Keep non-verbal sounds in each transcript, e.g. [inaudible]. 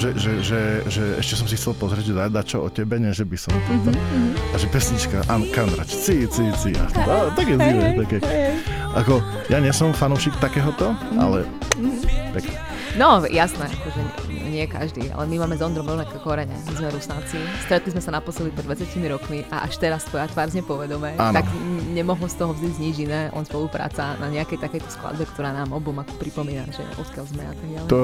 že, že, že, že, ešte som si chcel pozrieť, že dá, dá čo o tebe, nie, že by som to, mm-hmm. a že pesnička, An Kandrač, ci, ci, ci, a, a také zdivé, také. Ako, ja nie som fanúšik takéhoto, ale pekne. No, jasné, akože nie každý, ale my máme s Ondrom rovnaké korene, my sme rusnáci. Stretli sme sa naposledy pred 20 rokmi a až teraz tvoja tvár znie povedomé, tak nemohlo z toho vzísť nič iné, on spolupráca na nejakej takejto skladbe, ktorá nám obom ako pripomína, že odkiaľ sme a tak ďalej. To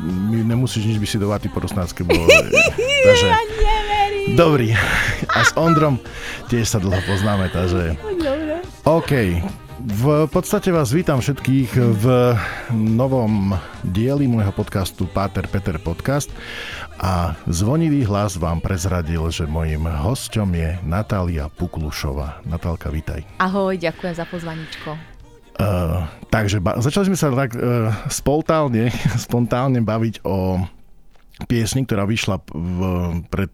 mi nemusíš nič vysvedovať, ty po rusnácky bolo. [laughs] takže... ja neverím. Dobrý. [laughs] A s Ondrom tiež sa dlho poznáme, takže... Dobre. OK. V podstate vás vítam všetkých v novom dieli môjho podcastu Páter Peter Podcast a zvonivý hlas vám prezradil, že mojim hosťom je Natália Puklušová. Natálka, vítaj. Ahoj, ďakujem za pozvaničko. Uh, takže ba- začali sme sa tak uh, spontálne, [laughs] spontálne baviť o piesni, ktorá vyšla v, pred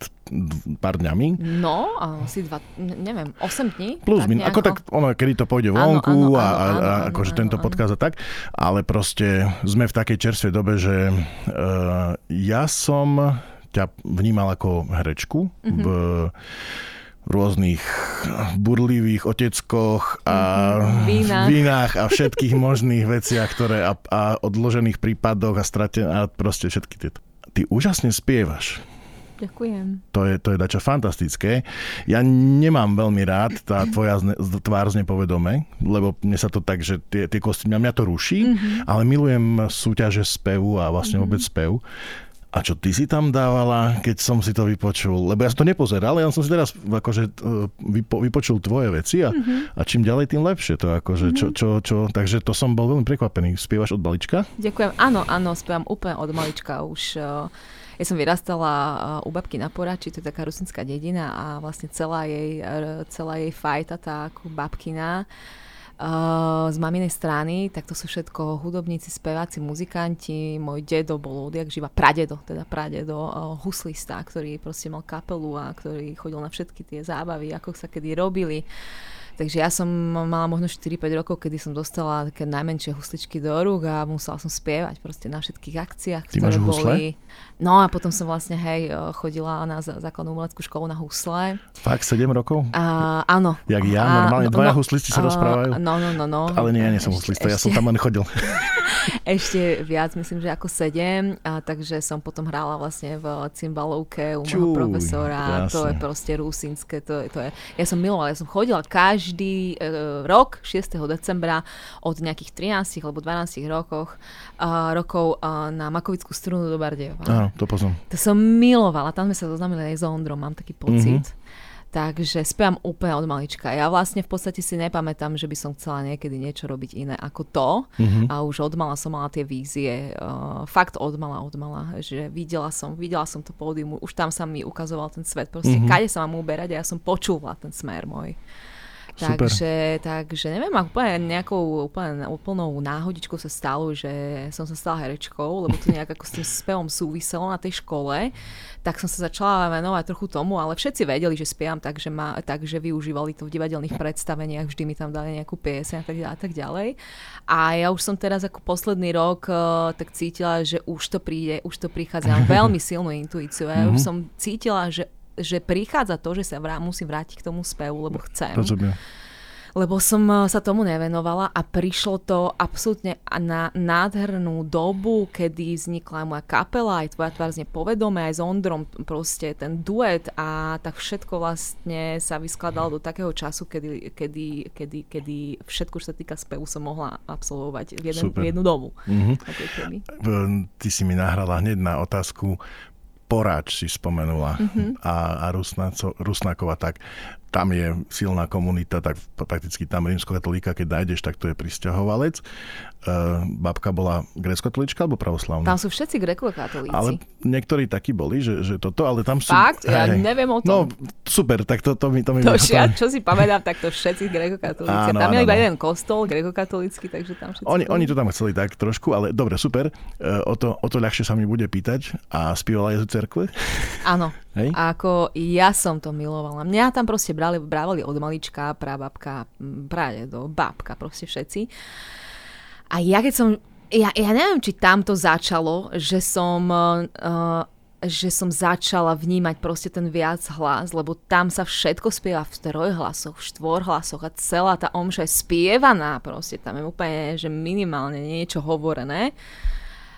pár dňami. No, asi dva, neviem, 8 dní. Plus, min, ako tak, ono, kedy to pôjde vonku áno, áno, a, a, áno, a áno, akože áno, tento áno. podcast a tak, ale proste sme v takej čerstvej dobe, že uh, ja som ťa vnímal ako herečku mm-hmm. v rôznych burlivých oteckoch a Mhm, vínach. vínach a všetkých [laughs] možných veciach, ktoré a, a odložených prípadoch a strate a proste všetky tieto. Ty úžasne spievaš. Ďakujem. To je, to je dačo fantastické. Ja nemám veľmi rád tá tvoja zne, tvár z nepovedome, lebo mne sa to tak, že tie, tie kostýmy, mňa to ruší, mm-hmm. ale milujem súťaže spevu a vlastne mm-hmm. vôbec spev. A čo ty si tam dávala, keď som si to vypočul? Lebo ja som to nepozeral, ja som si teraz akože e, vypo, vypočul tvoje veci a, mm-hmm. a čím ďalej, tým lepšie to akože, čo, čo, čo, takže to som bol veľmi prekvapený. Spievaš od balička? Ďakujem. Áno, áno, spievam úplne od malička už. eh, Ja som vyrastala eh, u babky na Porači, to je taká rusinská dedina a vlastne celá jej, celá jej fajta, tá ako babkina, z maminej strany, tak to sú všetko hudobníci, speváci, muzikanti. Môj dedo bol odjak živa, pradedo, teda pradedo, uh, huslista, ktorý proste mal kapelu a ktorý chodil na všetky tie zábavy, ako sa kedy robili. Takže ja som mala možno 4-5 rokov, kedy som dostala také najmenšie husličky do rúk a musela som spievať proste na všetkých akciách, Ty ktoré máš husle? boli. No a potom som vlastne, hej, chodila na zá- základnú umeleckú školu na husle. Fakt, 7 rokov? A, áno. Jak ja, A- normálne dvaja huslisti sa a- rozprávajú. No, no, no, no. Ale nie, ja nie som Ešte- huslista, ja som tam len chodil. [laughs] [laughs] ešte viac, myslím, že ako sedem, a takže som potom hrála vlastne v cymbalovke u môjho Čuj, profesora, to je jasne. proste rusínske, to je, to je, ja som milovala, ja som chodila každý e, rok, 6. decembra od nejakých 13 alebo 12 rokoch, a, rokov a, na Makovickú strunu do Bardejova. Áno, to poznám. To som milovala, tam sme sa zoznamili aj s Ondrom, mám taký pocit. Mhm. Takže spievam úplne od malička. Ja vlastne v podstate si nepamätám, že by som chcela niekedy niečo robiť iné ako to. Mhm. A už od mala som mala tie vízie. Uh, fakt od mala, od mala. Že videla som, videla som to pódium, už tam sa mi ukazoval ten svet. Proste Mhm. kade sa mám uberať a ja som počúvala ten smer môj. Super. Takže, takže neviem, úplne nejakou úplne, úplnou náhodičkou sa stalo, že som sa stala herečkou, lebo to nejak ako s tým spevom súviselo na tej škole, tak som sa začala venovať trochu tomu, ale všetci vedeli, že spievam tak, že, ma, tak, že využívali to v divadelných predstaveniach, vždy mi tam dali nejakú pieseň a tak, a tak ďalej. A ja už som teraz ako posledný rok uh, tak cítila, že už to príde, už to prichádza. Mám [laughs] veľmi silnú intuíciu. Ja už som cítila, že že prichádza to, že sa vrá, musím vrátiť k tomu spevu, lebo chcem Rozumiem. lebo som eh, sa tomu nevenovala a prišlo to absolútne na nádhernú dobu, kedy vznikla moja kapela, aj tvoja tvár znie povedome, aj s Ondrom proste ten duet a tak všetko vlastne sa vyskladalo do takého času, kedy, kedy, kedy, kedy všetko, čo sa týka spevu, som mohla absolvovať v, jeden, Super. v jednu dobu. Mhm. Keby. V- Ty si mi nahrala hneď na otázku Poráč si spomenula Mhm. a, a Rusnáco, Rusnákova, tak tam je silná komunita, tak prakticky tam rímskokatolíka, keď nájdeš, tak to je pristahovalec. Uh, babka bola grécko-katolíčka alebo pravoslavná? Tam sú všetci grekokatolíci. ale niektorí takí boli, že, že toto, ale tam sú... Fakt? Ja hej. neviem o No, tom. super, tak to, to mi... To mi To, ja, čo si pamätám, tak to všetci grekokatolíci. Áno, Tam je iba jeden kostol grekokatolícky, takže tam všetci... Oni, boli. oni to tam chceli tak trošku, ale dobre, super. Uh, o, to, o to ľahšie sa mi bude pýtať. A spievala je z cerkve? Áno. Hej? A ako ja som to milovala. Mňa tam proste brali, brávali od malička, prababka, pradedo, babka, proste všetci. A ja keď som ja, ja neviem, či tam to začalo, že som... Uh, že som začala vnímať proste ten viac hlas, lebo tam sa všetko spieva v trojhlasoch, v štvorhlasoch a celá tá omša je spievaná proste, tam je úplne, že minimálne niečo hovorené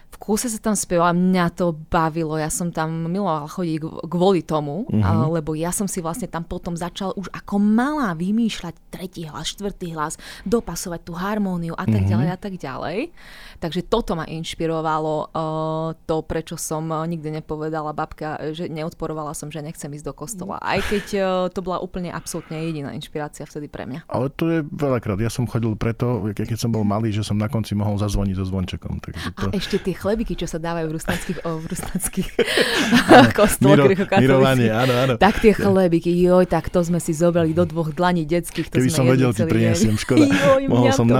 v kúse sa tam spievala, mňa to bavilo, ja som tam milovala chodiť kvôli tomu, mm-hmm. lebo ja som si vlastne tam potom začal už ako malá vymýšľať tretí hlas, štvrtý hlas, dopasovať tú harmóniu a tak mm-hmm. ďalej a tak ďalej. Takže toto ma inšpirovalo uh, to, prečo som uh, nikdy nepovedala babka, že neodporovala som, že nechcem ísť do kostola. Aj keď uh, to bola úplne absolútne jediná inšpirácia vtedy pre mňa. Ale to je veľakrát. Ja som chodil preto, keď som bol malý, že som na konci mohol zazvoniť so zvončekom. Takže to... A ešte tie chlebiky, čo sa dávajú v rustanských, oh, v rustanských [laughs] kostoloch Miro, áno, áno. Tak tie chlebiky, joj, tak to sme si zobrali do dvoch dlaní detských. To Keby sme som vedel, ti priniesiem, [laughs] škoda. Joj, Mohol som to.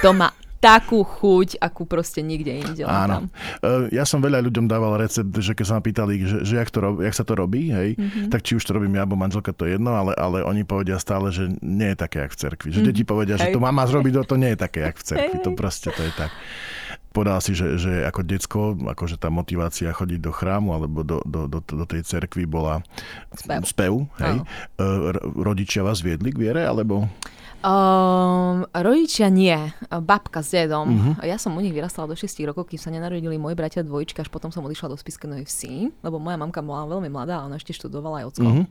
To ma takú chuť, akú proste nikde inde. Áno. Tam. E, ja som veľa ľuďom dával recept, že keď sa ma pýtali, že, že jak, to rob, jak sa to robí, hej, mm-hmm. tak či už to robím ja, alebo manželka, to je jedno, ale, ale oni povedia stále, že nie je také, jak v cerkvi. Že mm-hmm. deti povedia, že to mama zrobiť, to, to nie je také, jak v cerkvi. To proste to je tak povedal si, že, že ako decko, akože tá motivácia chodiť do chrámu alebo do, do, do, do tej cerkvy bola spev. spev hej. Uh, rodičia vás viedli k viere, alebo... Um, rodičia nie, babka s dedom. Uh-huh. Ja som u nich vyrastala do 6 rokov, kým sa nenarodili moji bratia dvojčka, až potom som odišla do Spiskenej vsi, lebo moja mamka bola veľmi mladá, ona ešte študovala aj ocko. Uh-huh.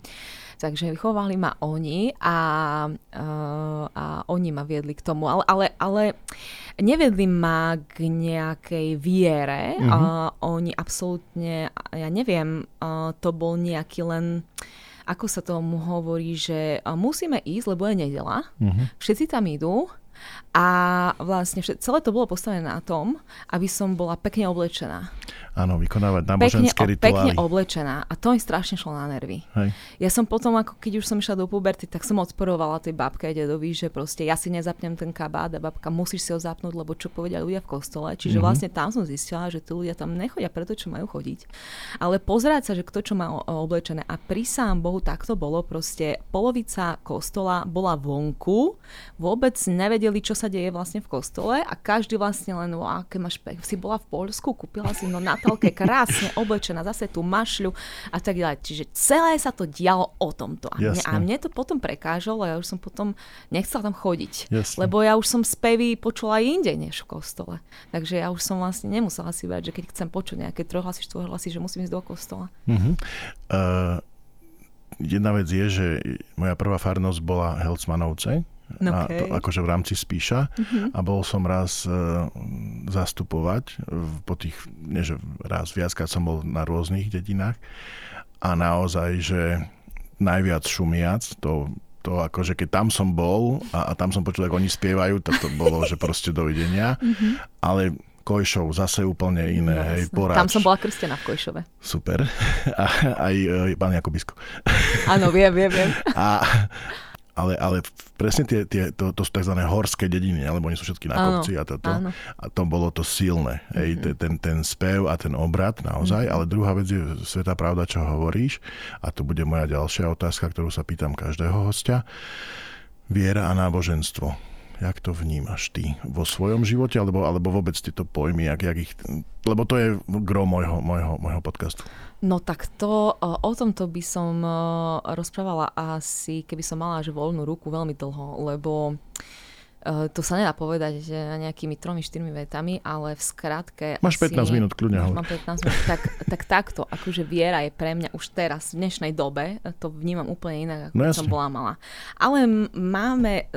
Takže vychovali ma oni a, uh, a oni ma viedli k tomu. Ale, ale, ale nevedli ma k nejakej viere. Uh-huh. Uh, oni absolútne, ja neviem, uh, to bol nejaký len ako sa tomu hovorí, že musíme ísť, lebo je nedela. Uh-huh. Všetci tam idú a vlastne celé to bolo postavené na tom, aby som bola pekne oblečená. Áno, vykonávať náboženské pekne, rituály. Pekne oblečená. A to mi strašne šlo na nervy. Hej. Ja som potom, ako keď už som išla do puberty, tak som odporovala tej babke a dedovi, že proste ja si nezapnem ten kabát a babka musíš si ho zapnúť, lebo čo povedia ľudia v kostole. Čiže mm-hmm. vlastne tam som zistila, že tí ľudia tam nechodia preto, čo majú chodiť. Ale pozerať sa, že kto čo má oblečené. A pri sám Bohu tak to bolo. Proste polovica kostola bola vonku, vôbec nevedeli, čo sa deje vlastne v kostole a každý vlastne len, o, aké máš pek. Si bola v Polsku, kúpila si no na telke [laughs] krásne oblečená, zase tú mašľu a tak ďalej. Čiže celé sa to dialo o tomto. A mne, a mne to potom prekážalo ja už som potom nechcela tam chodiť. Jasne. Lebo ja už som spevy počula aj inde než v kostole. Takže ja už som vlastne nemusela si vedieť, že keď chcem počuť nejaké trojhlasy, štvorhlasy, že musím ísť do kostola. Uh-huh. Uh, jedna vec je, že moja prvá farnosť bola Helcmanovce, Okay. A akože v rámci spíša. Uh-huh. A bol som raz uh, zastupovať, po tých, nie že raz viackrát som bol na rôznych dedinách a naozaj, že najviac šumiac, to to akože keď tam som bol a, a tam som počul, ako oni spievajú, tak to bolo, že proste dovidenia. Uh-huh. Ale Kojšov zase úplne iné, no, hej. Tam som bola krstená v Kojšove. Super. [laughs] A, aj e, pán Jakubisko. Áno, viem, viem, viem. A, ale, ale presne tie, tie, to, to sú tzv. horské dediny, alebo oni sú všetky na kopci a toto. Áno. A to bolo to silné. Mm-hmm. Hej, ten, ten, ten spev a ten obrad naozaj. Mm-hmm. Ale druhá vec je sveta pravda, čo hovoríš. A to bude moja ďalšia otázka, ktorú sa pýtam každého hostia. Viera a náboženstvo. Jak to vnímaš ty vo svojom živote, alebo, alebo vôbec tieto pojmy, jak, jak ich, lebo to je gro môjho, môjho, môjho podcastu. No tak to, o tomto by som rozprávala asi, keby som mala až voľnú ruku veľmi dlho, lebo Uh, to sa nedá povedať že nejakými tromi, štyrmi vetami, ale v skratke... Máš asi, 15 minút, kľudne Mám 15 minút. Tak, tak takto, akože viera je pre mňa už teraz, v dnešnej dobe, to vnímam úplne inak, ako no, som bola malá. Ale máme,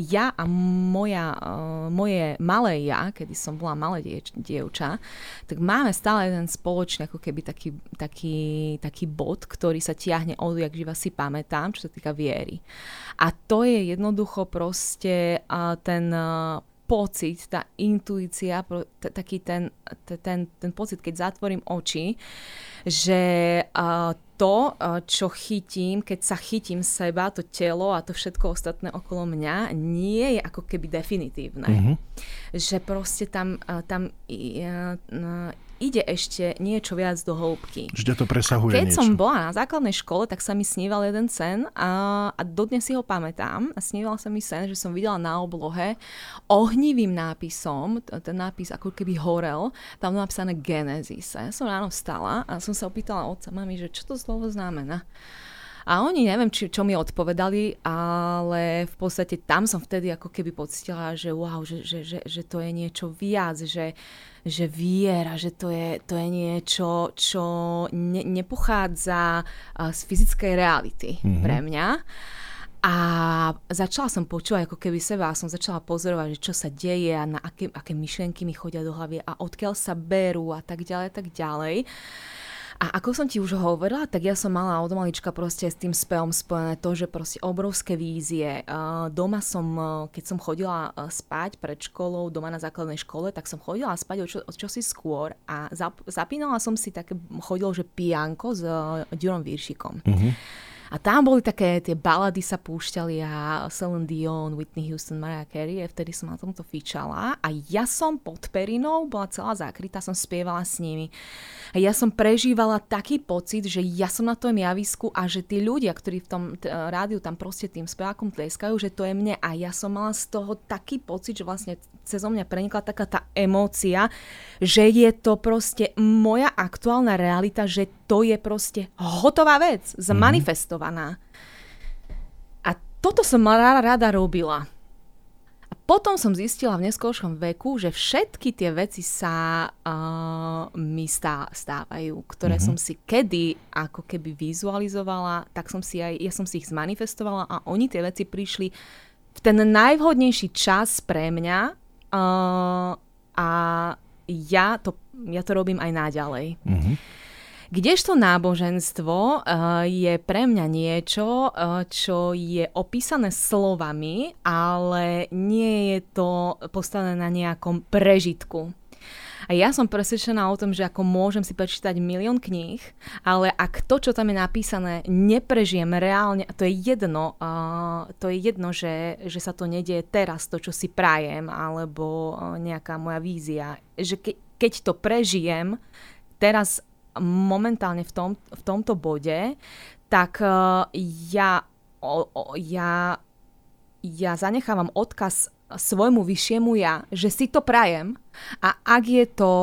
ja a moja, uh, moje malé ja, kedy som bola malé dieč, dievča, tak máme stále jeden spoločný, ako keby taký, taký, taký bod, ktorý sa tiahne odjak živa si pamätám, čo sa týka viery. A to je jednoducho proste ten pocit, tá intuícia, taký ten, ten, ten pocit, keď zatvorím oči, že to, čo chytím, keď sa chytím seba, to telo a to všetko ostatné okolo mňa, nie je ako keby definitívne. Mm-hmm. Že proste tam, tam ide ešte niečo viac do hĺbky. Že to presahuje a keď niečo. som bola na základnej škole, tak sa mi sníval jeden sen a, a dodnes si ho pamätám. A sníval sa mi sen, že som videla na oblohe ohnivým nápisom, ten nápis ako keby horel, tam napísané Genesis. Ja som ráno vstala a som sa opýtala otca, mami, že čo to slovo znamená. A oni neviem, či, čo mi odpovedali, ale v podstate tam som vtedy ako keby pocitila, že wow, že, že, že, že to je niečo viac, že, že viera, že to je, to je niečo, čo ne, nepochádza z fyzickej reality mm-hmm. pre mňa. A začala som počúvať ako keby seba a som začala pozorovať, že čo sa deje a na aké, aké myšlienky mi chodia do hlavy a odkiaľ sa berú a tak ďalej, tak ďalej. A ako som ti už hovorila, tak ja som mala od malička proste s tým spevom spojené to, že proste obrovské vízie. Doma som, keď som chodila spať pred školou, doma na základnej škole, tak som chodila spať o, čo, o čosi skôr a zapínala som si také, chodilo, že pijanko s Durom Viršikom. Mm-hmm. A tam boli také, tie balady sa púšťali a Celine Dion, Whitney Houston, Mariah Carey, a vtedy som na tomto fičala a ja som pod perinou, bola celá zakrytá, som spievala s nimi. A ja som prežívala taký pocit, že ja som na tom javisku a že tí ľudia, ktorí v tom t- rádiu tam proste tým spevákom tleskajú, že to je mne a ja som mala z toho taký pocit, že vlastne cez mňa prenikla taká tá emócia, že je to proste moja aktuálna realita, že to je proste hotová vec, zmanifestovaná. Mm-hmm. A toto som rada, rada robila. A potom som zistila v neskôršom veku, že všetky tie veci sa uh, mi stá, stávajú, ktoré mm-hmm. som si kedy ako keby vizualizovala, tak som si aj, ja som si ich zmanifestovala a oni tie veci prišli v ten najvhodnejší čas pre mňa uh, a ja to, ja to robím aj naďalej. Mm-hmm. Kdežto náboženstvo uh, je pre mňa niečo, uh, čo je opísané slovami, ale nie je to postavené na nejakom prežitku. A ja som presvedčená o tom, že ako môžem si prečítať milión kníh, ale ak to, čo tam je napísané, neprežijem reálne, a to je jedno, uh, to je jedno, že, že sa to nedieje teraz, to, čo si prajem, alebo nejaká moja vízia, že ke, keď to prežijem teraz momentálne v, tom, v tomto bode, tak uh, ja, o, o, ja, ja zanechávam odkaz svojmu vyššiemu ja, že si to prajem a ak je to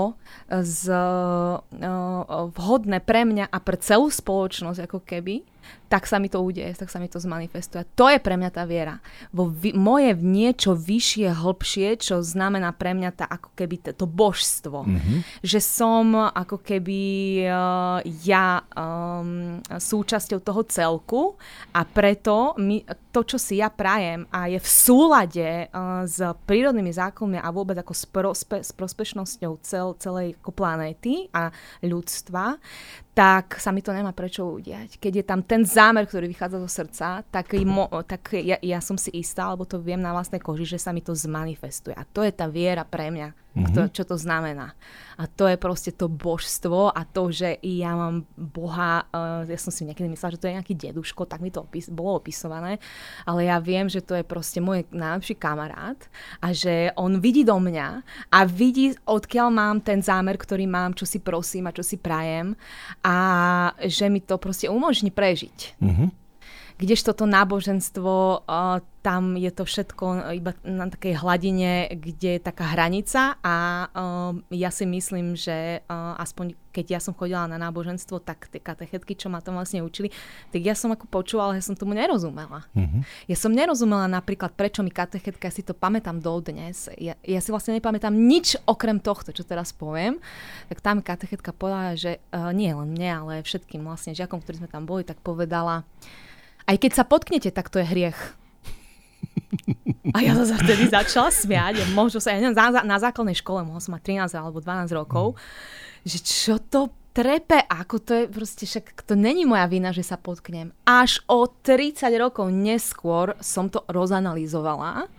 z, uh, vhodné pre mňa a pre celú spoločnosť ako keby, tak sa mi to udeje, tak sa mi to zmanifestuje. To je pre mňa tá viera. Vo vi- moje v niečo vyššie, hlbšie, čo znamená pre mňa tá ako keby t- to božstvo. Mm-hmm. Že som ako keby uh, ja um, súčasťou toho celku a preto mi, to, čo si ja prajem a je v súlade uh, s prírodnými zákonmi a vôbec ako s, prospe- s prospešnosťou cel- celej ako planéty a ľudstva, tak sa mi to nemá prečo udiať. Keď je tam ten zámer, ktorý vychádza zo srdca, tak, mo, tak ja, ja som si istá, alebo to viem na vlastnej koži, že sa mi to zmanifestuje. A to je tá viera pre mňa, mm-hmm. to, čo to znamená. A to je proste to božstvo a to, že ja mám Boha, uh, ja som si niekedy myslela, že to je nejaký deduško, tak mi to opis, bolo opisované, ale ja viem, že to je proste môj najlepší kamarát a že on vidí do mňa a vidí, odkiaľ mám ten zámer, ktorý mám, čo si prosím a čo si prajem a že mi to proste umožní prežiť. Mm-hmm. Kdežto to náboženstvo, uh, tam je to všetko iba na takej hladine, kde je taká hranica a uh, ja si myslím, že uh, aspoň keď ja som chodila na náboženstvo, tak tie katechetky, čo ma tam vlastne učili, tak ja som ako počúvala, ja som tomu nerozumela. Mm-hmm. Ja som nerozumela napríklad, prečo mi katechetka, ja si to pamätám dodnes, ja, ja si vlastne nepamätám nič okrem tohto, čo teraz poviem, tak tam katechetka povedala, že uh, nie len mne, ale všetkým vlastne žiakom, ktorí sme tam boli, tak povedala, aj keď sa potknete, tak to je hriech. A ja sa vtedy začala smiať. Možno sa, ja neviem, na, na základnej škole, mohol som mať 13 alebo 12 rokov, že čo to trepe, ako to je proste, však to není moja vina, že sa potknem. Až o 30 rokov neskôr som to rozanalizovala,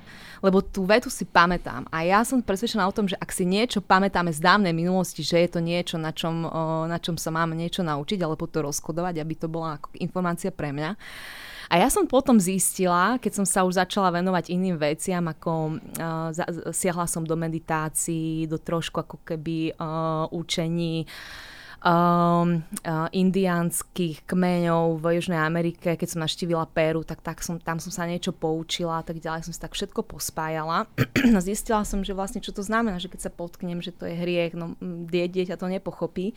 lebo tú vetu si pamätám. A ja som presvedčená o tom, že ak si niečo pamätáme z dávnej minulosti, že je to niečo, na čom, na čom sa máme niečo naučiť, alebo to rozkodovať, aby to bola ako informácia pre mňa, A ja som potom zistila, keď som sa už začala venovať iným veciam, ako uh, siahla som do meditácií, do trošku ako keby uh, učení, um, uh, indiánskych kmeňov v Južnej Amerike, keď som naštívila Peru, tak, tak som, tam som sa niečo poučila a tak ďalej, som si tak všetko pospájala. [clears throat] a zistila som, že vlastne čo to znamená, že keď sa potknem, že to je hriech, no dieťa to nepochopí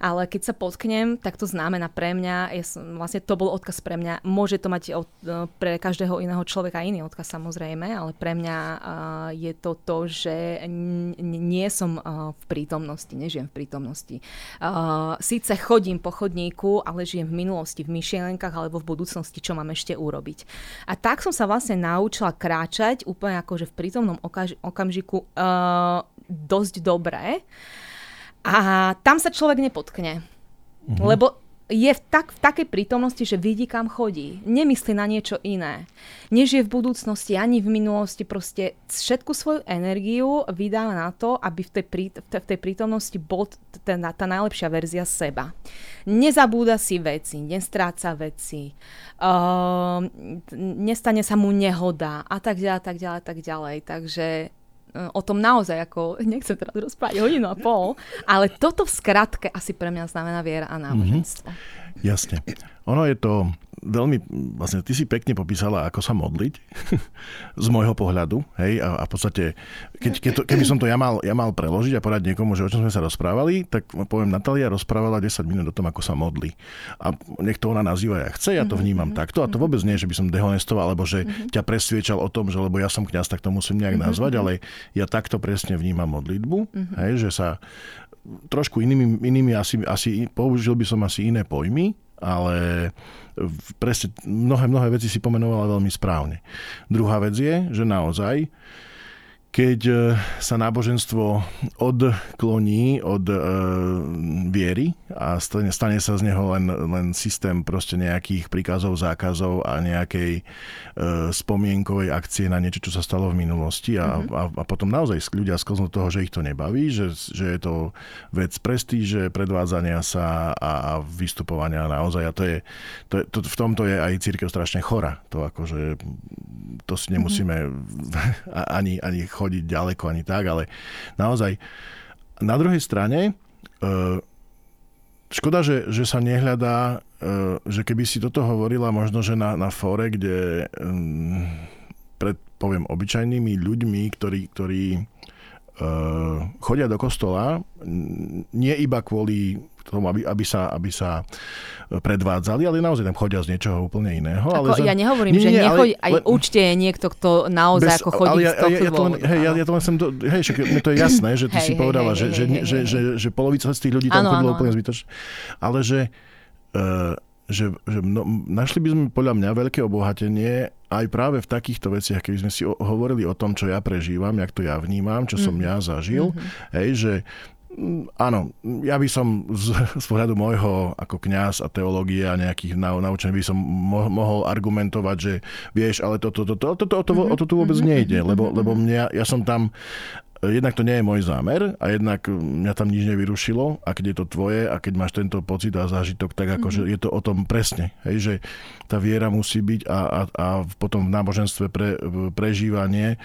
ale keď sa potknem, tak to znamená pre mňa, ja som, vlastne to bol odkaz pre mňa, môže to mať od, e, pre každého iného človeka iný odkaz samozrejme, ale pre mňa uh, je to to, že n- nie som uh, v prítomnosti, nežijem v prítomnosti. Uh, síce chodím po chodníku, ale žijem v minulosti, v myšlienkach alebo v budúcnosti, čo mám ešte urobiť. A tak som sa vlastne naučila kráčať úplne akože v prítomnom okamžiku uh, dosť dobré. A tam sa človek nepotkne. Mm-hmm. Lebo je v, tak, v takej prítomnosti, že vidí, kam chodí. Nemyslí na niečo iné. Než je v budúcnosti ani v minulosti. Proste všetku svoju energiu vydáva na to, aby v tej, prí, v tej prítomnosti bol tá, tá najlepšia verzia seba. Nezabúda si veci, nestráca veci, uh, nestane sa mu nehoda a tak ďalej, tak ďalej, tak ďalej. Takže o tom naozaj, ako [laughs] nechcem teraz rozprávať hodinu a pol, ale toto v skratke asi pre mňa znamená viera a náboženstvo. Mm-hmm. Jasne. Ono je to veľmi, vlastne ty si pekne popísala, ako sa modliť [laughs] z môjho pohľadu, hej, a, a v podstate, keď, keď to, keby som to ja mal, ja mal preložiť a povedať niekomu, že o čom sme sa rozprávali, tak poviem, Natália rozprávala 10 minút o tom, ako sa modli. A nech to ona nazýva, ja chce, ja to vnímam mm-hmm. takto a to vôbec nie, že by som dehonestoval, alebo že mm-hmm. ťa presviečal o tom, že lebo ja som kňaz, tak to musím nejak nazvať, mm-hmm. ale ja takto presne vnímam modlitbu, mm-hmm. hej, že sa trošku inými, inými asi, asi, použil by som asi iné pojmy, ale presne mnohé, mnohé veci si pomenovala veľmi správne. Druhá vec je, že naozaj keď e, sa náboženstvo odkloní od e, viery a stane, stane sa z neho len, len systém proste nejakých príkazov, zákazov a nejakej e, spomienkovej akcie na niečo, čo sa stalo v minulosti a, mm-hmm. a, a potom naozaj ľudia sklznú toho, že ich to nebaví, že, že je to vec prestíže, predvádzania sa a, a vystupovania naozaj. A to je, to, to, v tomto je aj církev strašne chora. To akože, to si nemusíme mm-hmm. [laughs] ani, ani chodiť chodiť ďaleko ani tak, ale naozaj na druhej strane e, škoda, že, že sa nehľadá, e, že keby si toto hovorila možno, že na, na fóre, kde pred, poviem, obyčajnými ľuďmi, ktorí, ktorí e, chodia do kostola, nie iba kvôli tomu, aby, aby, sa, aby sa predvádzali, ale naozaj tam chodia z niečoho úplne iného. Ako, ale ja nehovorím, nie, že nie, nechodí, ale, aj ale, určite je niekto, kto naozaj bez, ako chodí ja, z ja, ja, to len, hej, ja, ja to len sem, do, hej, však to je jasné, že ty hej, si hej, povedala, hej, že, hej, že, hej, že, hej. že, že, že polovica z tých ľudí tam chodilo úplne zbytočne. Ale že uh, že, že no, našli by sme podľa mňa veľké obohatenie aj práve v takýchto veciach, keby sme si o, hovorili o tom, čo ja prežívam, jak to ja vnímam, čo som mm. ja zažil, mm-hmm. hej, že áno, ja by som z, [laughs] z pohľadu môjho ako kňaz a teológia nejakých nau, naučených by som mo, mohol argumentovať, že vieš, ale toto, toto, toto, toto, toto, o to tu vôbec mhm, nejde, mhm, lebo, mhm, lebo mňa, ja som tam jednak to nie je môj zámer a jednak mňa tam nič nevyrušilo a keď je to tvoje a keď máš tento pocit a zážitok, tak mm-hmm. je to o tom presne, hej, že tá viera musí byť a, a, a potom v náboženstve pre, prežívanie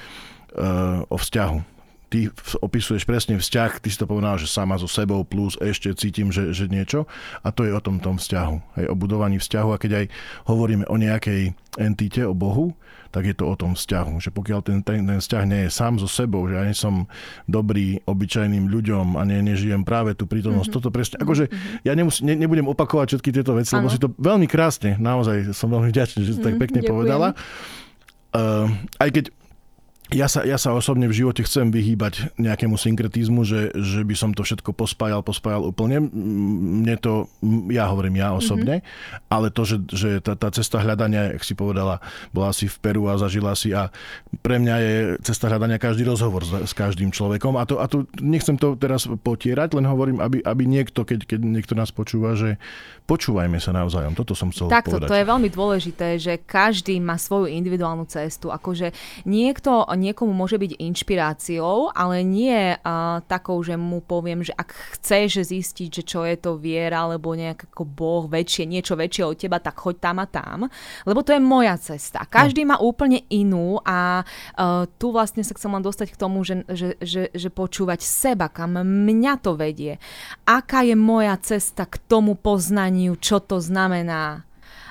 uh, o vzťahu ty opisuješ presne vzťah, ty si to povedal, že sama so sebou plus ešte cítim, že, že niečo a to je o tom tom vzťahu, hej, o budovaní vzťahu a keď aj hovoríme o nejakej entite, o Bohu, tak je to o tom vzťahu. Že pokiaľ ten, ten, ten vzťah nie je sám so sebou, že ja nie som dobrý, obyčajným ľuďom a nie, nežijem práve tú prítomnosť, mm-hmm. toto presne, akože mm-hmm. ja nemus, ne, nebudem opakovať všetky tieto veci, ano. lebo si to veľmi krásne, naozaj som veľmi vďačný, že si to tak mhm, pekne Ďakujem. povedala. Uh, aj keď ja sa, ja sa osobne v živote chcem vyhýbať nejakému synkretizmu, že, že by som to všetko pospájal, pospájal úplne. Mne to, ja hovorím ja osobne, mm-hmm. ale to, že, že tá, tá cesta hľadania, jak si povedala, bola si v Peru a zažila si a pre mňa je cesta hľadania každý rozhovor s, s každým človekom a to, a to nechcem to teraz potierať, len hovorím, aby, aby niekto, keď, keď niekto nás počúva, že počúvajme sa navzájom. Toto som chcel Takto, povedať. to je veľmi dôležité, že každý má svoju individuálnu cestu. Akože niekto niekomu môže byť inšpiráciou, ale nie uh, takou, že mu poviem, že ak chceš zistiť, že čo je to viera, alebo nejak ako Boh väčšie, niečo väčšie od teba, tak choď tam a tam. Lebo to je moja cesta. Každý má úplne inú a uh, tu vlastne sa chcem len dostať k tomu, že, že, že, že počúvať seba, kam mňa to vedie. Aká je moja cesta k tomu poznaniu, čo to znamená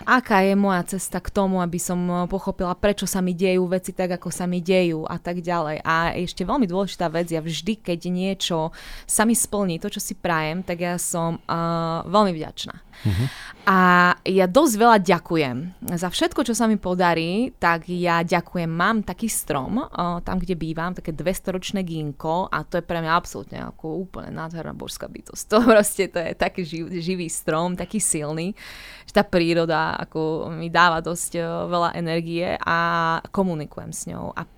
aká je moja cesta k tomu, aby som eh, pochopila, prečo sa mi dejú veci tak, ako sa mi dejú a tak ďalej. A ešte veľmi dôležitá vec, ja vždy, keď niečo sa mi splní, to, čo si prajem, tak ja som uh, veľmi vďačná. Uh-huh. A ja dosť veľa ďakujem. Za všetko, čo sa mi podarí, tak ja ďakujem. Mám taký strom, uh, tam, kde bývam, také 200-ročné ginko a to je pre mňa absolútne ako úplne nádherná božská bytosť. To proste to je taký živ, živý strom, taký silný, že tá príroda ako mi dáva dosť uh, veľa energie a komunikujem s ňou. A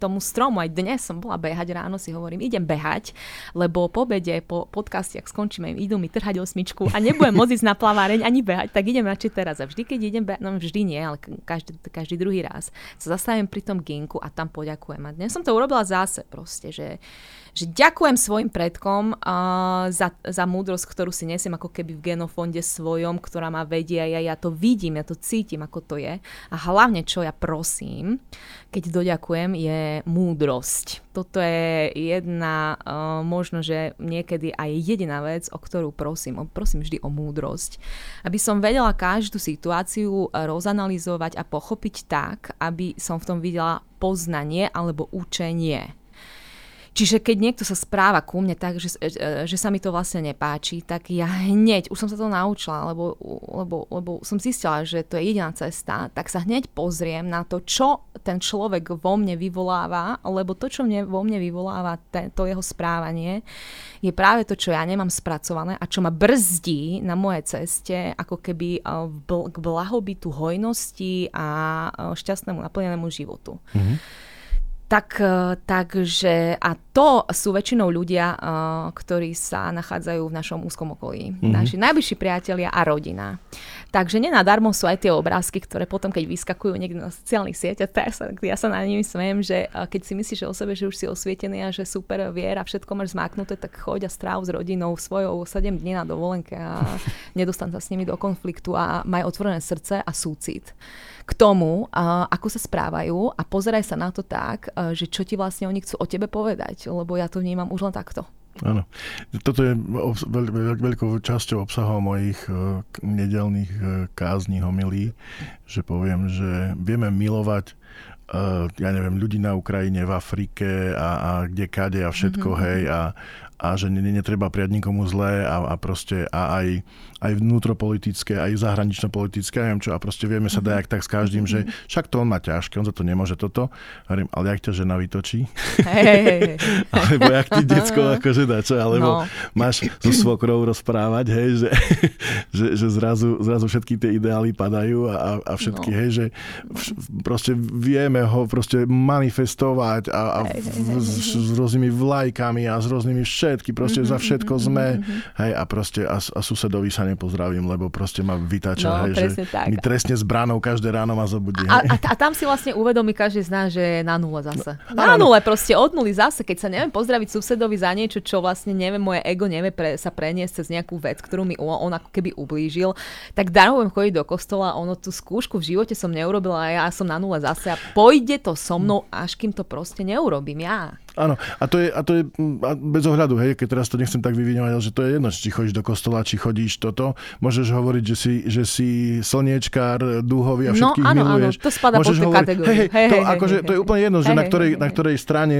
tomu stromu. Aj dnes som bola behať ráno, si hovorím, idem behať, lebo po obede, po podcaste, ak skončíme, idú mi trhať osmičku a nebudem môcť ísť na plaváreň ani behať, tak idem radšej teraz. A vždy, keď idem behať, no vždy nie, ale každý, každý druhý raz, sa zastavím pri tom ginku a tam poďakujem. A dnes som to urobila zase proste, že že ďakujem svojim predkom uh, za, za múdrosť, ktorú si nesiem ako keby v genofonde svojom, ktorá ma vedie a ja, ja to vidím, ja to cítim, ako to je. A hlavne, čo ja prosím, keď doďakujem, je múdrosť. Toto je jedna, uh, možno, že niekedy aj jediná vec, o ktorú prosím. Prosím vždy o múdrosť. Aby som vedela každú situáciu rozanalizovať a pochopiť tak, aby som v tom videla poznanie alebo učenie. Čiže keď niekto sa správa ku mne tak, že, e, že sa mi to vlastne nepáči, tak ja hneď, už som sa to naučila, lebo, lebo, lebo som zistila, že to je jediná cesta, tak sa hneď pozriem na to, čo ten človek vo mne vyvoláva, lebo to, čo mne, vo mne vyvoláva ten, to jeho správanie, je práve to, čo ja nemám spracované a čo ma brzdí na mojej ceste, ako keby e, k blahobytu hojnosti a e, šťastnému naplnenému životu. Mm-hmm. Tak, e, takže, a to sú väčšinou ľudia, uh, ktorí sa nachádzajú v našom úzkom okolí. Mm-hmm. Naši najbližší priatelia a rodina. Takže nenadarmo sú aj tie obrázky, ktoré potom, keď vyskakujú niekde na sociálnych sieťach, tak sa, ja sa na nimi smiem, že uh, keď si myslíš o sebe, že už si osvietený a že super viera, všetko máš zmáknuté, tak choď a stráv s rodinou svojou 7 dní na dovolenke a [laughs] nedostan sa s nimi do konfliktu a maj otvorené srdce a súcit k tomu, ako sa správajú a pozeraj sa na to tak, uh, že čo ti vlastne oni chcú o tebe povedať, lebo ja to vnímam už len takto. Áno. Toto je veľ, veľ, veľkou časťou obsahov mojich uh, nedelných uh, kázní, homilí, že poviem, že vieme milovať uh, ja neviem, ľudí na Ukrajine, v Afrike a, a kde kade a všetko, mm-hmm. hej, a, a že netreba prijať nikomu zlé a, a proste a aj, aj vnútropolitické, aj zahranično-politické, neviem čo, a proste vieme sa dajak tak s každým, že mhm. však to on má ťažké, on za to nemôže toto. Hovorím, ale jak ťa žena vytočí? Hey, hey, hey. alebo jak ti decko [laughs] akože dá čo, alebo no. máš so svokrou rozprávať, hej, že, [laughs] že, že zrazu, zrazu všetky tie ideály padajú a, a všetky, no. hej, že proste vieme ho proste manifestovať a, a hey, hey, hey, s, s rôznymi vlajkami a s rôznymi všetky, proste mm-hmm, za všetko mm-hmm, sme, mm-hmm. hej, a proste a, a susedovi sa nepozdravím, lebo proste ma vytáča, no, hej, že tak. mi trestne s bránou každé ráno ma zobudí. A, a, a tam si vlastne uvedomí každý z nás, že je na nule zase. No, na nule proste, od nuly zase, keď sa neviem pozdraviť susedovi za niečo, čo vlastne neviem, moje ego nevie pre, sa preniesť cez nejakú vec, ktorú mi on ako keby ublížil, tak darujem chodiť do kostola, ono tú skúšku v živote som neurobila a ja som na nule zase a pôjde to so mnou, až kým to proste neurobím ja. Áno, a to je, a to je a bez ohľadu, hej, keď teraz to nechcem tak vyvinovať, že to je jedno, či chodíš do kostola, či chodíš toto. Môžeš hovoriť, že si, že si slniečkár, dúhový a no, všetkých no, áno, miluješ. Áno, to Môžeš pod hovoriť, kategóriu. Hej, hej, hej, to, hej, akože, hej, to je úplne jedno, že hej, na, ktorej, hej, na ktorej strane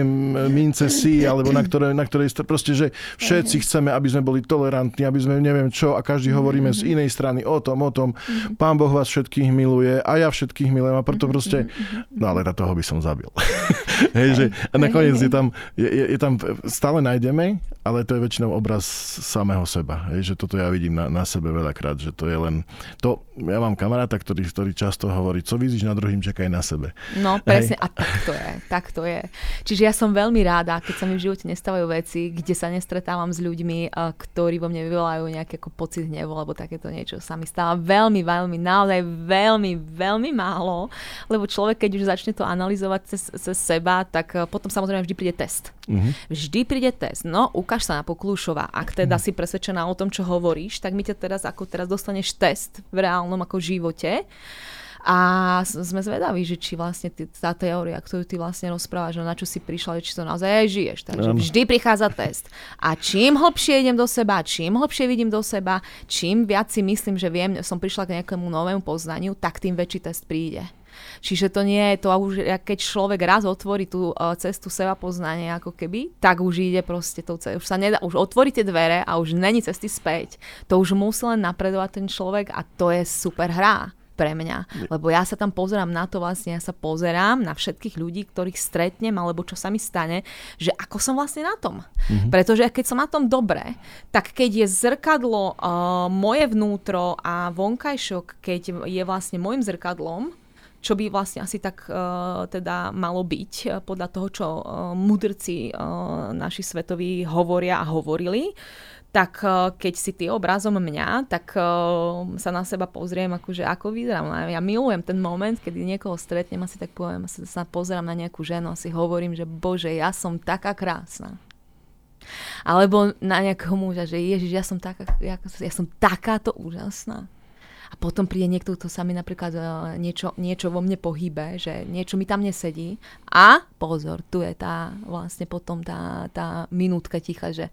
mince si, alebo na ktorej, na ktorej proste, že všetci hej, chceme, aby sme boli tolerantní, aby sme neviem čo a každý hovoríme z inej strany o tom, o tom. Pán Boh vás všetkých miluje a ja všetkých milujem a preto proste, no ale na toho by som zabil. [laughs] hej, že, a nakoniec je tam, je, je tam tam stále nájdeme ale to je väčšinou obraz samého seba. Hej, že toto ja vidím na, na sebe veľakrát, že to je len... To, ja mám kamaráta, ktorý, ktorý často hovorí, co vidíš na druhým, čakaj na sebe. No presne, Hej. a tak to je, tak to je. Čiže ja som veľmi ráda, keď sa mi v živote nestávajú veci, kde sa nestretávam s ľuďmi, ktorí vo mne vyvolajú nejaký ako pocit hnevu, alebo takéto niečo sa mi stáva veľmi, veľmi, naozaj veľmi, veľmi málo, lebo človek, keď už začne to analyzovať cez, cez seba, tak eh, potom samozrejme vždy príde test. Uh-huh. Vždy príde test. No, ukáž sa na poklúšova. Ak teda uh-huh. si presvedčená o tom, čo hovoríš, tak mi ťa teraz, ako teraz dostaneš test v reálnom ako živote. A sme zvedaví, že či vlastne ty, tá teória, ktorú ty vlastne rozprávaš, no na čo si prišla, či to naozaj aj žiješ. Takže vždy prichádza test. A čím hlbšie idem do seba, čím hlbšie vidím do seba, čím viac si myslím, že viem, som prišla k nejakému novému poznaniu, tak tým väčší test príde. Čiže to nie je to, už keď človek raz otvorí tú uh, cestu seba poznania ako keby, tak už ide proste tou cestou. Už sa nedá, už otvorí tie dvere a už není cesty späť. To už musí len napredovať ten človek a to je super hra pre mňa. Lebo ja sa tam pozerám na to vlastne, ja sa pozerám na všetkých ľudí, ktorých stretnem alebo čo sa mi stane, že ako som vlastne na tom. Mm-hmm. Pretože keď som na tom dobre, tak keď je zrkadlo uh, moje vnútro a vonkajšok, keď je vlastne môjim zrkadlom, čo by vlastne asi tak uh, teda malo byť uh, podľa toho, čo uh, mudrci uh, naši svetoví hovoria a hovorili, tak uh, keď si ty obrazom mňa, tak uh, sa na seba pozriem, akože ako vyzerám. Ja milujem ten moment, kedy niekoho stretnem, asi tak poviem, sa, sa pozerám na nejakú ženu a si hovorím, že bože, ja som taká krásna. Alebo na nejakého muža, že ježiš, ja som, taká, ja, ja som takáto úžasná a potom príde niekto, kto sa mi napríklad uh, niečo, niečo vo mne pohybe, že niečo mi tam nesedí a pozor, tu je tá vlastne potom tá, tá minútka ticha, že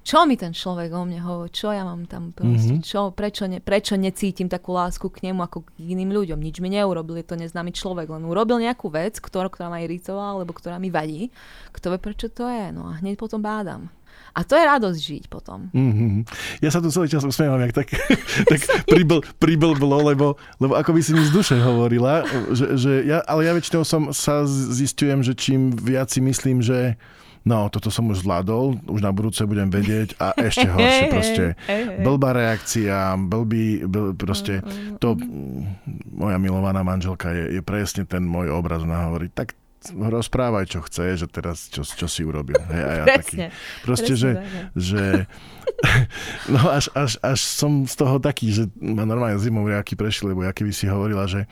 čo mi ten človek o mne hovorí, čo ja mám tam proste, mm-hmm. čo, prečo, ne, prečo necítim takú lásku k nemu ako k iným ľuďom. Nič mi neurobil, je to neznámy človek, len urobil nejakú vec, ktorá, ktorá ma iritovala, alebo ktorá mi vadí. Kto vie, prečo to je? No a hneď potom bádam. A to je radosť žiť potom. Mm-hmm. Ja sa tu celý čas usmievam, jak tak, [laughs] tak pribl, priblblo, lebo, lebo ako by si mi z duše hovorila, že, že ja, ale ja väčšinou som sa zistujem, že čím viac si myslím, že no, toto som už zvládol, už na budúce budem vedieť a ešte [laughs] horšie proste. Blbá reakcia, blbý, bl, proste to, moja milovaná manželka je, je presne ten môj obraz, ona hovorí, tak rozprávaj, čo chce, že teraz čo, čo si urobil. Hej, a ja presne, taký, proste, presne, že, že [laughs] no až, až, až som z toho taký, že ma normálne zimovriaky prešli, lebo ja keby si hovorila, že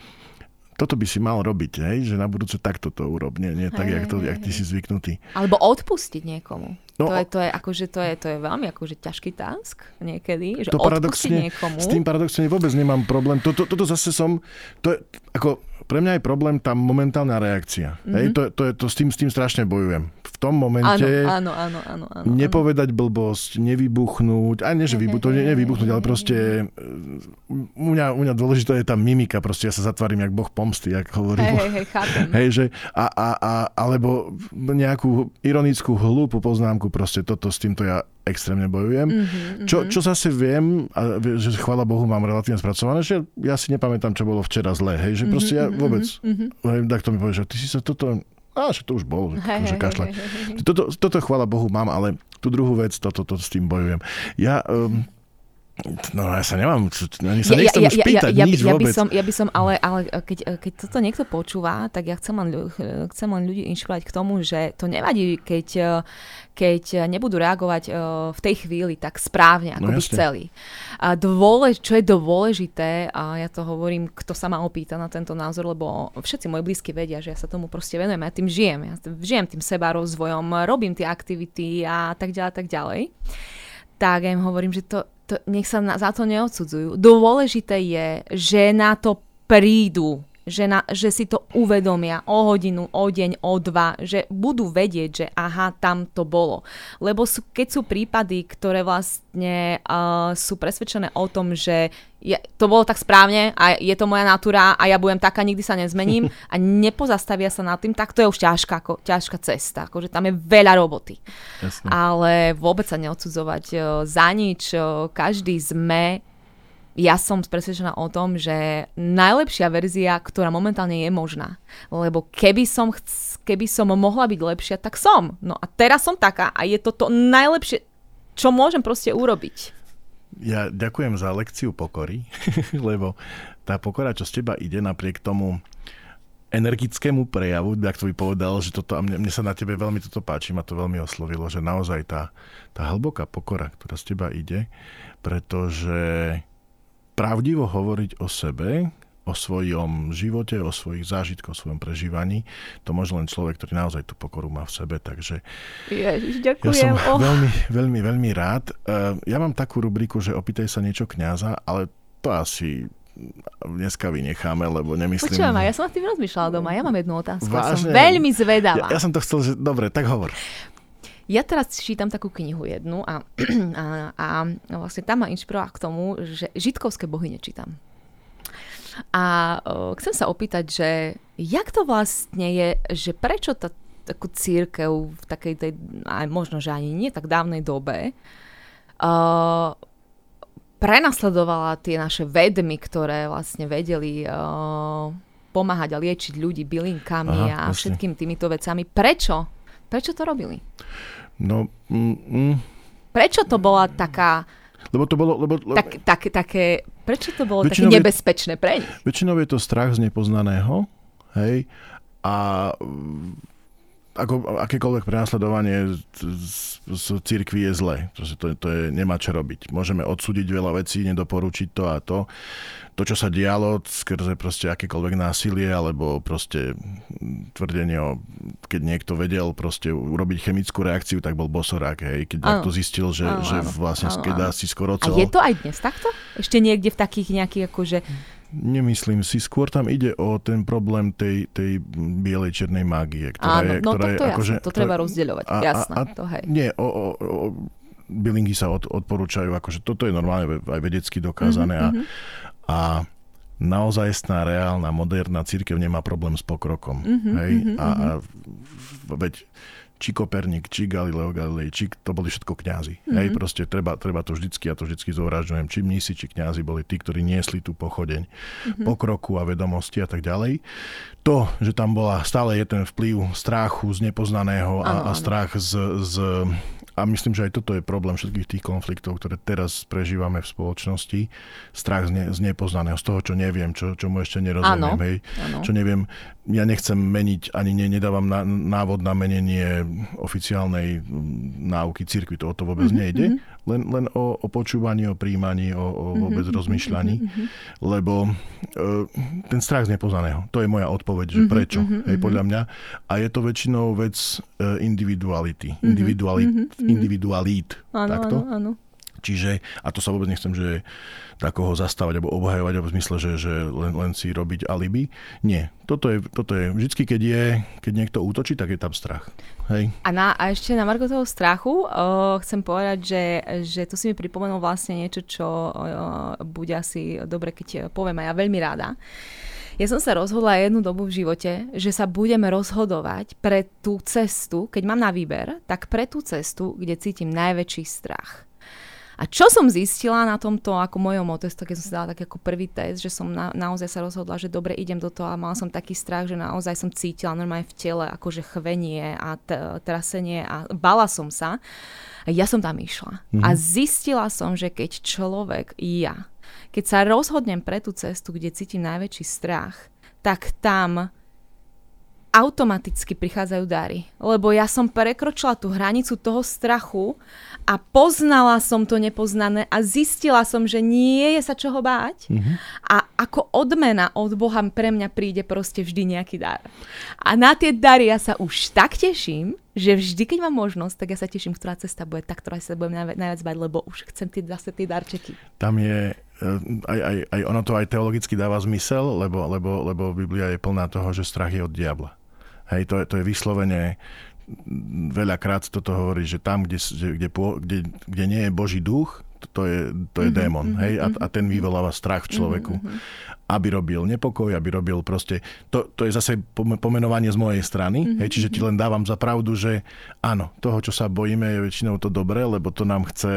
toto by si mal robiť, hej? že na budúce takto to urob, nie, nie tak, hej, jak, to, hej, jak ty si zvyknutý. Alebo odpustiť niekomu. No, to, je, to, je, akože, to, je, to je veľmi akože ťažký task niekedy, že to paradoxne, niekomu. S tým paradoxne vôbec nemám problém. Toto, toto zase som, to je, ako, pre mňa je problém tá momentálna reakcia. Mm-hmm. Hej, to, to, je, to s, tým, s tým strašne bojujem. V tom momente áno, áno, áno, áno, nepovedať blbosť, nevybuchnúť, aj nie, že vybu, to nie, nevybuchnúť, ale proste e, u mňa, u mňa dôležitá je tá mimika, proste ja sa zatvárim jak boh pomsty, jak hovorím. Hej, hej, hej, chápem. [laughs] Hej, že, a, a, a, alebo nejakú ironickú hlúpu poznámku, proste toto s týmto ja extrémne bojujem. Mm-hmm, čo, čo zase viem, a, že chvála Bohu mám relatívne spracované, že ja si nepamätám, čo bolo včera zlé. Hej, že mhm, proste ja mhm, vôbec, mm-hmm. tak to mi povie, že ty si sa toto a že to už bolo, [laughs] že, kašľať. Toto, toto chvála Bohu mám, ale tú druhú vec, toto to, to s tým bojujem. Ja um, No ja sa nemám, ani sa nechcem ja, ja, už pýtať, ja, ja, nič ja, vôbec. By som, ja by som, ale, ale keď, keď toto niekto počúva, tak ja chcem len, chcem len ľudí inšpirovať k tomu, že to nevadí, keď, keď nebudú reagovať v tej chvíli tak správne, ako no, by chceli. A dôlež, čo je dôležité, a ja to hovorím, kto sa ma opýta na tento názor, lebo všetci moji blízky vedia, že ja sa tomu proste venujem, ja tým žijem, ja žijem tým seba rozvojom, robím tie aktivity a tak ďalej, tak ďalej tak ja im hovorím, že to, to, nech sa na, za to neodsudzujú. Dôležité je, že na to prídu že, na, že si to uvedomia o hodinu, o deň, o dva, že budú vedieť, že aha, tam to bolo. Lebo sú, keď sú prípady, ktoré vlastne uh, sú presvedčené o tom, že je, to bolo tak správne a je to moja natúra a ja budem taká, nikdy sa nezmením [laughs] a nepozastavia sa nad tým, tak to je už ťažká, ako, ťažká cesta. Akože tam je veľa roboty. Jasne. Ale vôbec sa neodsudzovať uh, za nič. Uh, každý sme ja som presvedčená o tom, že najlepšia verzia, ktorá momentálne je možná. Lebo keby som, chc- keby som mohla byť lepšia, tak som. No a teraz som taká a je to to najlepšie, čo môžem proste urobiť. Ja ďakujem za lekciu pokory, [laughs] lebo tá pokora, čo z teba ide napriek tomu energickému prejavu, ak to by povedal, že toto, a mne, mne sa na tebe veľmi toto páči, ma to veľmi oslovilo, že naozaj tá, tá hlboká pokora, ktorá z teba ide, pretože pravdivo hovoriť o sebe, o svojom živote, o svojich zážitkoch, o svojom prežívaní. To môže len človek, ktorý naozaj tú pokoru má v sebe, takže Ježiš, ďakujem. ja som oh. veľmi, veľmi, veľmi rád. Eh, ja mám takú rubriku, že opýtaj sa niečo kňaza, ale to asi dneska vynecháme, lebo nemyslím... Počúvam, ja som nad tým rozmýšľala doma, ja mám jednu otázku. Vážne? Som veľmi zvedavá. Ja, ja som to chcel, že... Dobre, tak hovor. Ja teraz čítam takú knihu jednu a, [clears throat] a, a vlastne tam ma inšpirovala k tomu, že žitkovské bohy nečítam. A o, chcem sa opýtať, že jak to vlastne je, že prečo tá takú církev v takej tej, aj možno, že ani nie tak dávnej dobe, uh, prenasledovala tie naše vedmy, ktoré vlastne vedeli uh, pomáhať a liečiť ľudí bylinkami Aha, a jasne. všetkými týmito vecami. Prečo? Prečo to robili? No, mm, mm, Prečo to bola taká, lebo to bolo... Lebo, lebo, tak, tak, také, prečo to bolo také Väčšinou je- nebezpečné pre nich? Väčšinou je to strach z nepoznaného, hej, a ako, akékoľvek prenasledovanie z, z, z církvy je zlé. Proste to, to je, nemá čo robiť. Môžeme odsúdiť veľa vecí, nedoporučiť to a to. To, čo sa dialo skrze proste akékoľvek násilie, alebo proste tvrdenie o, keď niekto vedel proste urobiť chemickú reakciu, tak bol bosorák, hej. Keď Áno. niekto zistil, že, Áno, že vlastne áno. dá si skoro A celo... je to aj dnes takto? Ešte niekde v takých nejakých akože... Nemyslím si, skôr tam ide o ten problém tej, tej bielej čiernej mágie, ktorá Áno, je... no ktorá tak je to jasné, akože, to treba rozdielovať, a- a- jasné, a- to hej. Nie, o, o, o, bylingy sa od, odporúčajú, akože toto je normálne aj vedecky dokázané Mhm, a, a naozajstná, reálna, moderná církev nemá problém s pokrokom. Mhm, hej? mhm, A, a v- veď či Koperník, či Galileo Galilei, či to boli všetko kňazi. Mhm. Hej, proste treba, treba to vždycky, ja to vždycky zovražďujem, či mnísi, či kňazi boli tí, ktorí niesli tú pochodeň Mhm. pokroku a vedomosti a tak ďalej. To, že tam bola, stále je ten vplyv strachu z nepoznaného a, Áno, a strach z, z a myslím, že aj toto je problém všetkých tých konfliktov, ktoré teraz prežívame v spoločnosti. Strach z, ne, z nepoznaného, z toho, čo neviem, čo, čomu ešte nerozumiem. Áno, Hej, áno. čo neviem, ja nechcem meniť, ani ne, nedávam na, návod na menenie oficiálnej náuky cirkvi, to o to vôbec Mhm, nejde, len, len o, o počúvaní, o príjmaní, o, o Mhm, vôbec rozmýšľaní, lebo e, ten strach z nepoznaného, to je moja odpoveď, Mhm, že prečo, hej, podľa mňa. A je to väčšinou vec e, individuality, individualit, individualít, Áno, takto. áno, áno. Čiže, a to sa vôbec nechcem, že takoho zastávať alebo obhajovať v zmysle, že, že len, len si robiť alibi. Nie. Toto je, toto je vždycky, keď je, keď niekto útočí, tak je tam strach. Hej. A, na, a ešte na Margo toho strachu uh, chcem povedať, že, že to si mi pripomenul vlastne niečo, čo uh, bude asi dobre, keď poviem a ja veľmi rada. Ja som sa rozhodla jednu dobu v živote, že sa budeme rozhodovať pre tú cestu, keď mám na výber, tak pre tú cestu, kde cítim najväčší strach. A čo som zistila na tomto ako mojom otestu, keď som si dala taký ako prvý test, že som na, naozaj sa rozhodla, že dobre idem do toho a mala som taký strach, že naozaj som cítila normálne v tele akože chvenie a t- trasenie a bala som sa. A ja som tam išla. Mm-hmm. A zistila som, že keď človek, ja, keď sa rozhodnem pre tú cestu, kde cítim najväčší strach, tak tam automaticky prichádzajú dary. Lebo ja som prekročila tú hranicu toho strachu a poznala som to nepoznané a zistila som, že nie je sa čoho báť. Mm-hmm. A ako odmena od Boha pre mňa príde proste vždy nejaký dar. A na tie dary ja sa už tak teším, že vždy, keď mám možnosť, tak ja sa teším, ktorá cesta bude tá, ktorá sa budem najviac, najviac bať, lebo už chcem tie, zase tie darčeky. Tam je, eh, aj, aj, aj ono to aj teologicky dáva zmysel, lebo, lebo, lebo Biblia je plná toho, že strach je od diabla. Hej, to je, to je vyslovene, veľakrát toto hovorí, že tam, kde, kde, kde, kde, nie je Boží duch, to je, to je mm-hmm, démon, hej, a, a ten vyvoláva strach v človeku. Mm-hmm. Aby robil nepokoj, aby robil proste, to, to je zase pomenovanie z mojej strany, mm-hmm. hej, čiže ti len dávam za pravdu, že áno, toho, čo sa bojíme, je väčšinou to dobré, lebo to nám chce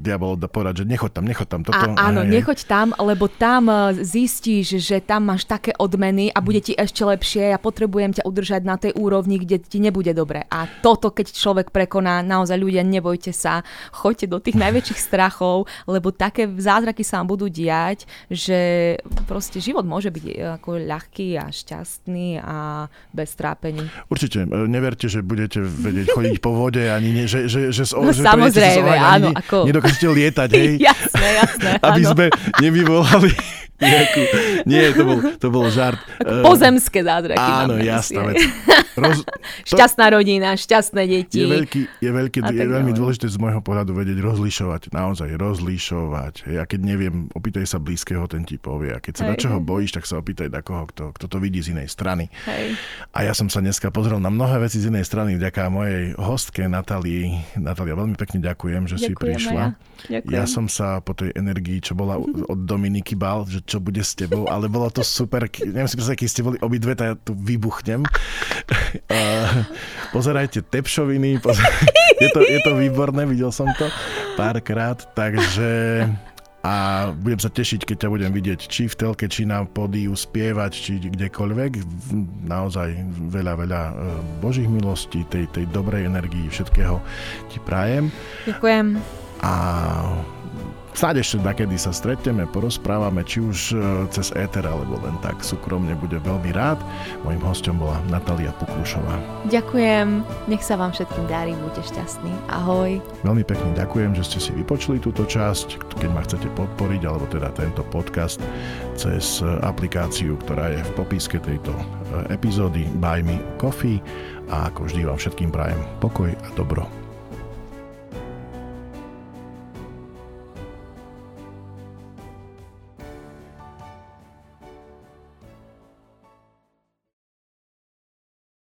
diabol povedať, že nechoď tam, nechoď tam. Toto, a, áno, hej, nechoď tam, lebo tam e, zistíš, že tam máš také odmeny a bude ti ešte lepšie, ja potrebujem ťa udržať na tej úrovni, kde ti nebude dobre. A toto, keď človek prekoná, naozaj ľudia, nebojte sa, choďte do tých najväčších [laughs] strachov, lebo také zázraky sa vám budú diať, že proste život môže byť e, ako ľahký a šťastný a bez trápení. Určite. E, neverte, že budete vedieť chodiť po vode, ani nie, že, že, že, no, že samozrejme, áno. Ani ako... Nedokážete lietať, hej? [laughs] jasné, jasné. Aby áno. sme nevyvolali nejakú... Nie, to bol, to bol žart. Ako pozemské zázraky. Áno, jasná vec. [laughs] Roz... Šťastná rodina, šťastné deti. Je, veľký, je, veľký, je veľmi dôležité z môjho pohľadu vedieť rozlišovať. Naozaj rozlišovať. Ja keď neviem, opýtaj sa blízkeho, ten ti povie. A keď sa Hej. na čoho bojíš, tak sa opýtaj na koho, kto, kto to vidí z inej strany. Hej. A ja som sa dneska pozrel na mnohé veci z inej strany vďaka mojej hostke Natalii. Natalia, veľmi pekne ďakujem, že ďakujem, si prišla. Ja. Ja som sa po tej energii, čo bola od Dominiky bal, že čo bude s tebou, ale bolo to super. Neviem si predstaviť, keď ste boli obidve, tak ja tu vybuchnem. [laughs] Uh, pozerajte Tepšoviny, pozerajte, [laughs] je, to, je to výborné, videl som to párkrát, takže a budem sa tešiť, keď ťa budem vidieť či v telke, či na pódiu spievať, či kdekoľvek. Naozaj veľa, veľa e, božích milostí, tej, tej dobrej energii, všetkého ti prajem. Ďakujem. A Snáď ešte nakedy sa stretneme, porozprávame, či už e, cez éter, alebo len tak súkromne bude veľmi rád. Mojím hostom bola Natália Puklušová. Ďakujem, nech sa vám všetkým darí, buďte šťastní. Ahoj. Veľmi pekne ďakujem, že ste si vypočuli túto časť. Keď ma chcete podporiť, alebo teda tento podcast cez aplikáciu, ktorá je v popiske tejto e, epizódy Buy Me Coffee. A ako vždy vám všetkým prajem pokoj a dobro.